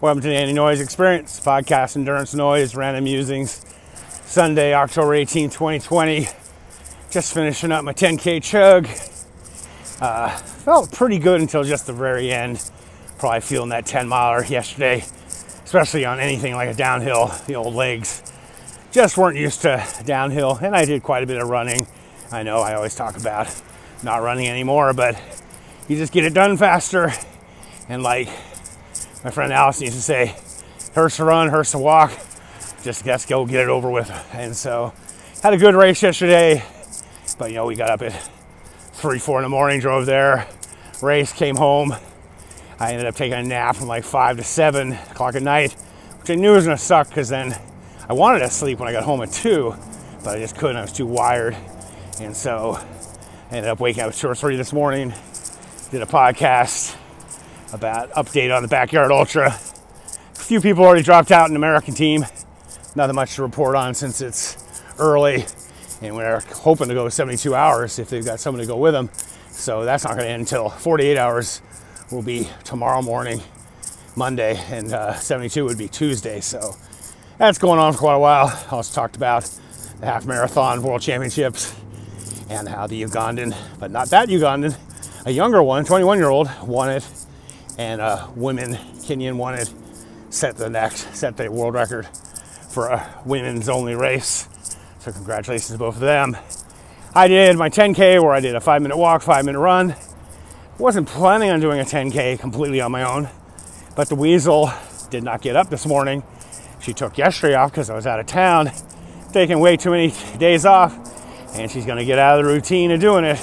Welcome to the Andy Noise Experience, podcast endurance noise, random musings. Sunday, October 18, 2020. Just finishing up my 10K chug. Uh, felt pretty good until just the very end. Probably feeling that 10 miler yesterday, especially on anything like a downhill. The old legs just weren't used to downhill, and I did quite a bit of running. I know I always talk about not running anymore, but you just get it done faster. And like my friend Allison used to say, "Hurts to run, hurts to walk. Just let's go get it over with." And so, had a good race yesterday, but you know we got up at three, four in the morning, drove there, race, came home. I ended up taking a nap from like five to seven o'clock at night, which I knew was gonna suck because then I wanted to sleep when I got home at two, but I just couldn't. I was too wired, and so I ended up waking up at two or three this morning. Did a podcast about update on the backyard ultra. A few people already dropped out in the American team. Nothing much to report on since it's early, and we're hoping to go 72 hours if they've got someone to go with them. So that's not going to end until 48 hours. Will be tomorrow morning, Monday, and uh, 72 would be Tuesday. So that's going on for quite a while. I also talked about the half marathon world championships and how the Ugandan, but not that Ugandan, a younger one, 21 year old, won it and uh, women Kenyan wanted set the next set the world record for a women's only race. So congratulations to both of them. I did my 10k where I did a five minute walk, five minute run. Wasn't planning on doing a 10k completely on my own, but the weasel did not get up this morning. She took yesterday off because I was out of town, taking way too many days off, and she's to get out of the routine of doing it,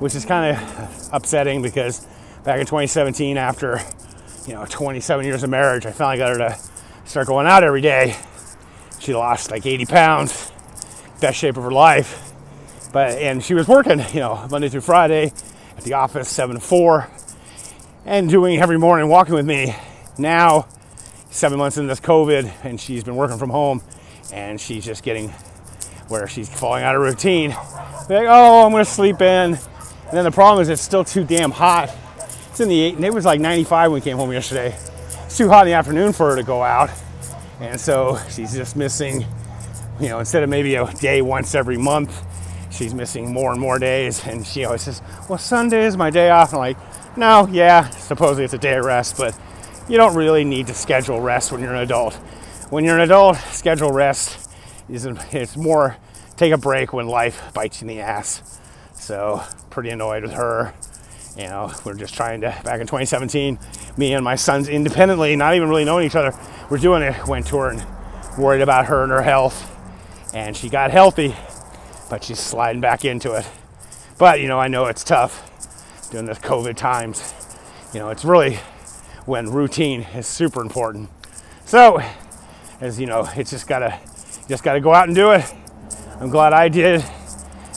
which is kind of upsetting because back in 2017 after you know 27 years of marriage i finally got her to start going out every day. She lost like 80 pounds best shape of her life. But and she was working you know monday through friday at the office 7 to 4 and doing every morning walking with me. Now seven months into this covid and she's been working from home and she's just getting where she's falling out of routine. Like oh i'm gonna sleep in. And then the problem is it's still too damn hot in the eight, and it was like 95 when we came home yesterday. It's too hot in the afternoon for her to go out, and so she's just missing. You know, instead of maybe a day once every month, she's missing more and more days. And she always says, "Well, Sunday is my day off." And I'm like, "No, yeah, supposedly it's a day of rest, but you don't really need to schedule rest when you're an adult. When you're an adult, schedule rest is it's more take a break when life bites you in the ass." So pretty annoyed with her. You know, we're just trying to, back in 2017, me and my sons independently, not even really knowing each other, we're doing it, went to her and worried about her and her health. And she got healthy, but she's sliding back into it. But, you know, I know it's tough during this COVID times. You know, it's really when routine is super important. So, as you know, it's just gotta, just gotta go out and do it. I'm glad I did.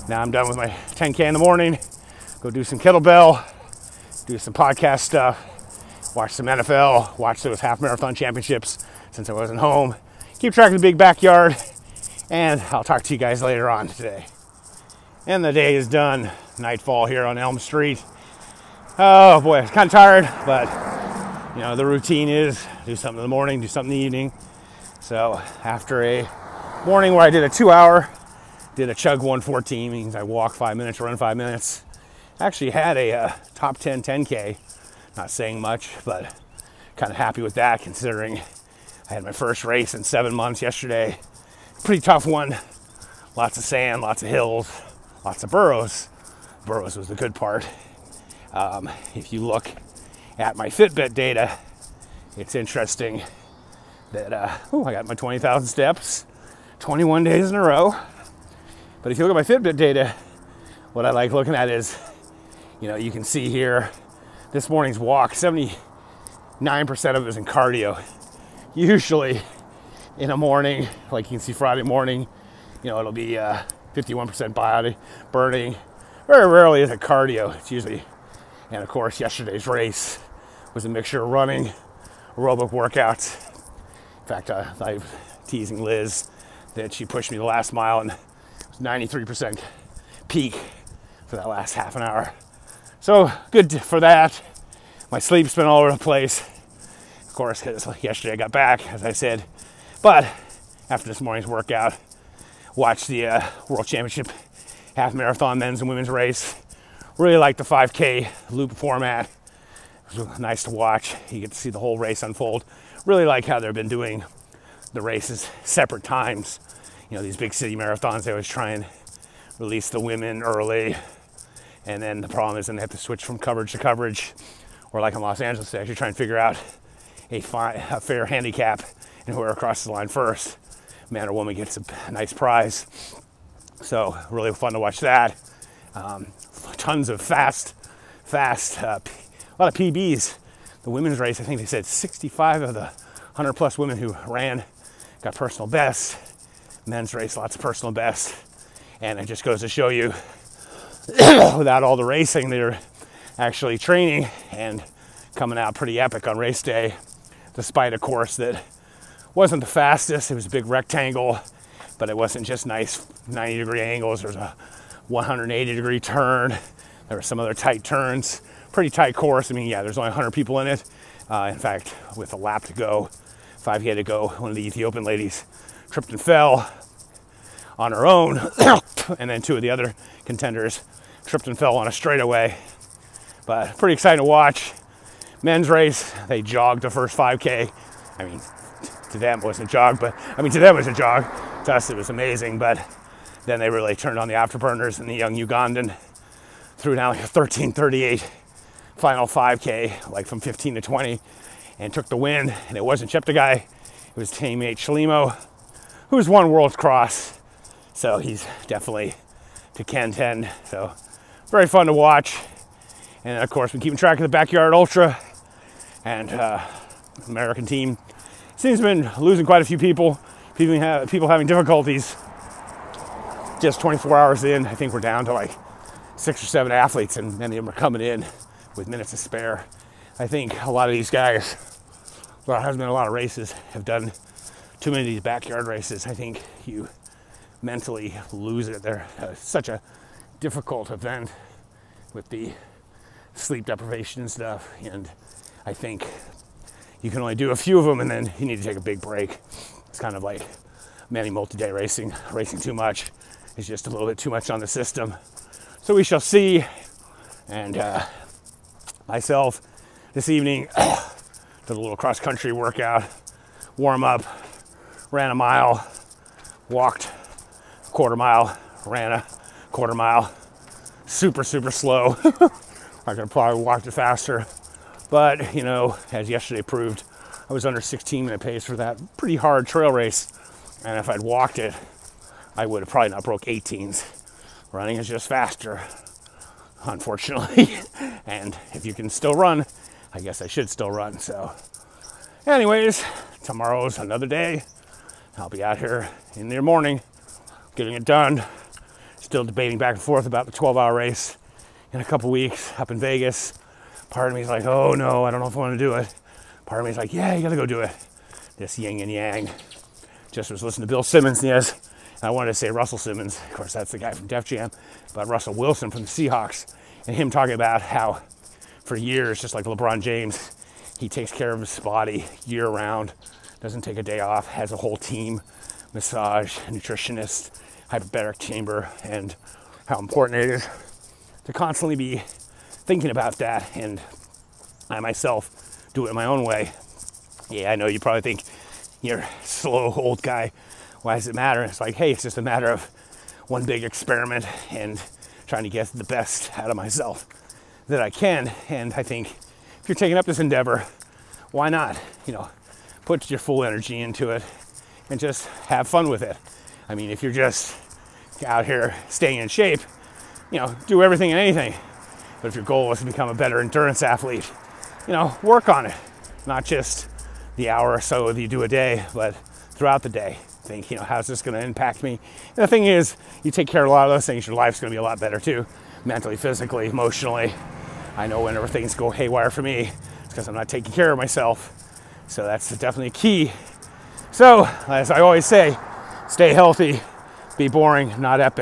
Now I'm done with my 10K in the morning go do some kettlebell, do some podcast stuff, watch some NFL, watch those half marathon championships since I wasn't home, keep track of the big backyard, and I'll talk to you guys later on today. And the day is done. Nightfall here on Elm Street. Oh boy, I'm kind of tired, but you know, the routine is do something in the morning, do something in the evening. So after a morning where I did a two hour, did a chug 114, means I walk five minutes, run five minutes, actually had a uh, top 10 10K. Not saying much, but kind of happy with that considering I had my first race in seven months yesterday. Pretty tough one. Lots of sand, lots of hills, lots of burros. Burros was the good part. Um, if you look at my Fitbit data, it's interesting that, uh, oh, I got my 20,000 steps 21 days in a row. But if you look at my Fitbit data, what I like looking at is you know, you can see here this morning's walk, 79% of it is in cardio. Usually in a morning, like you can see Friday morning, you know, it'll be uh, 51% body burning. Very rarely is it cardio. It's usually, and of course, yesterday's race was a mixture of running, aerobic workouts. In fact, uh, I'm teasing Liz that she pushed me the last mile and it was 93% peak for that last half an hour. So good for that. My sleep's been all over the place. of course, because yesterday I got back, as I said. But after this morning's workout, watched the uh, World Championship half marathon men's and women's race. Really like the 5K loop format. It was nice to watch. You get to see the whole race unfold. Really like how they've been doing the races separate times. You know, these big city marathons, they always try and release the women early. And then the problem is then they have to switch from coverage to coverage. Or like in Los Angeles, they actually try and figure out a, a fair handicap and whoever crosses the line first, man or woman gets a nice prize. So really fun to watch that. Um, tons of fast, fast, uh, a lot of PBs. The women's race, I think they said 65 of the 100 plus women who ran got personal best. Men's race, lots of personal best. And it just goes to show you, without all the racing, they're actually training and coming out pretty epic on race day, despite a course that wasn't the fastest. It was a big rectangle, but it wasn't just nice 90 degree angles. There was a 180 degree turn. There were some other tight turns. Pretty tight course. I mean, yeah, there's only 100 people in it. Uh, in fact, with a lap to go, 5K to go, one of the Ethiopian ladies tripped and fell on her own, and then two of the other contenders tripped and fell on a straightaway. But pretty exciting to watch. Men's race, they jogged the first 5K. I mean, to them it wasn't a jog, but I mean, to them it was a jog. To us, it was amazing, but then they really turned on the afterburners, and the young Ugandan threw down like a 13:38 final 5K, like from 15 to 20, and took the win. And it wasn't Cheptegei, it was teammate Shalimo, who's won World Cross. So he's definitely to Ken 10. So very fun to watch. And of course, we're keeping track of the Backyard Ultra and uh, American team. Seems to been losing quite a few people. People, have, people having difficulties just 24 hours in, I think we're down to like six or seven athletes, and many of them are coming in with minutes to spare. I think a lot of these guys, well, there has been a lot of races, have done too many of these backyard races. I think you mentally lose it. They're uh, such a difficult event with the sleep deprivation and stuff, and I think you can only do a few of them, and then you need to take a big break. It's kind of like many multi-day racing, racing too much is just a little bit too much on the system. So we shall see. And uh, myself this evening did a little cross country workout, warm up, ran a mile, walked quarter mile, ran a quarter mile, super, super slow. I could have probably walked it faster. But, you know, as yesterday proved, I was under 16 minute pace for that pretty hard trail race. And if I'd walked it, I would have probably not broke 18s. Running is just faster, unfortunately. and if you can still run, I guess I should still run. So, anyways, tomorrow's another day. I'll be out here in the morning getting it done. Still debating back and forth about the 12 hour race in a couple weeks up in Vegas. Part of me is like, oh no, I don't know if I want to do it. Part of me is like, yeah, you gotta go do it. This yin and yang. Just was listening to Bill Simmons, and yes, I wanted to say Russell Simmons, of course, that's the guy from Def Jam, but Russell Wilson from the Seahawks, and him talking about how for years, just like LeBron James, he takes care of his body year round, doesn't take a day off, has a whole team, massage, nutritionist, hyperbaric chamber, and how important it is to constantly be thinking about that. And I myself do it my own way. Yeah, I know you probably think you're slow old guy why does it matter? It's like, hey, it's just a matter of one big experiment and trying to get the best out of myself that I can. And I think if you're taking up this endeavor, why not? You know, put your full energy into it and just have fun with it. I mean, if you're just out here staying in shape, you know, do everything and anything. But if your goal is to become a better endurance athlete, you know, work on it. Not just the hour or so that you do a day, but throughout the day think, you know, how's this going to impact me? And the thing is, you take care of a lot of those things, your life's going to be a lot better too, mentally, physically, emotionally. I know whenever things go haywire for me, it's because I'm not taking care of myself. So that's definitely key. So, as I always say, stay healthy, be boring, not epic.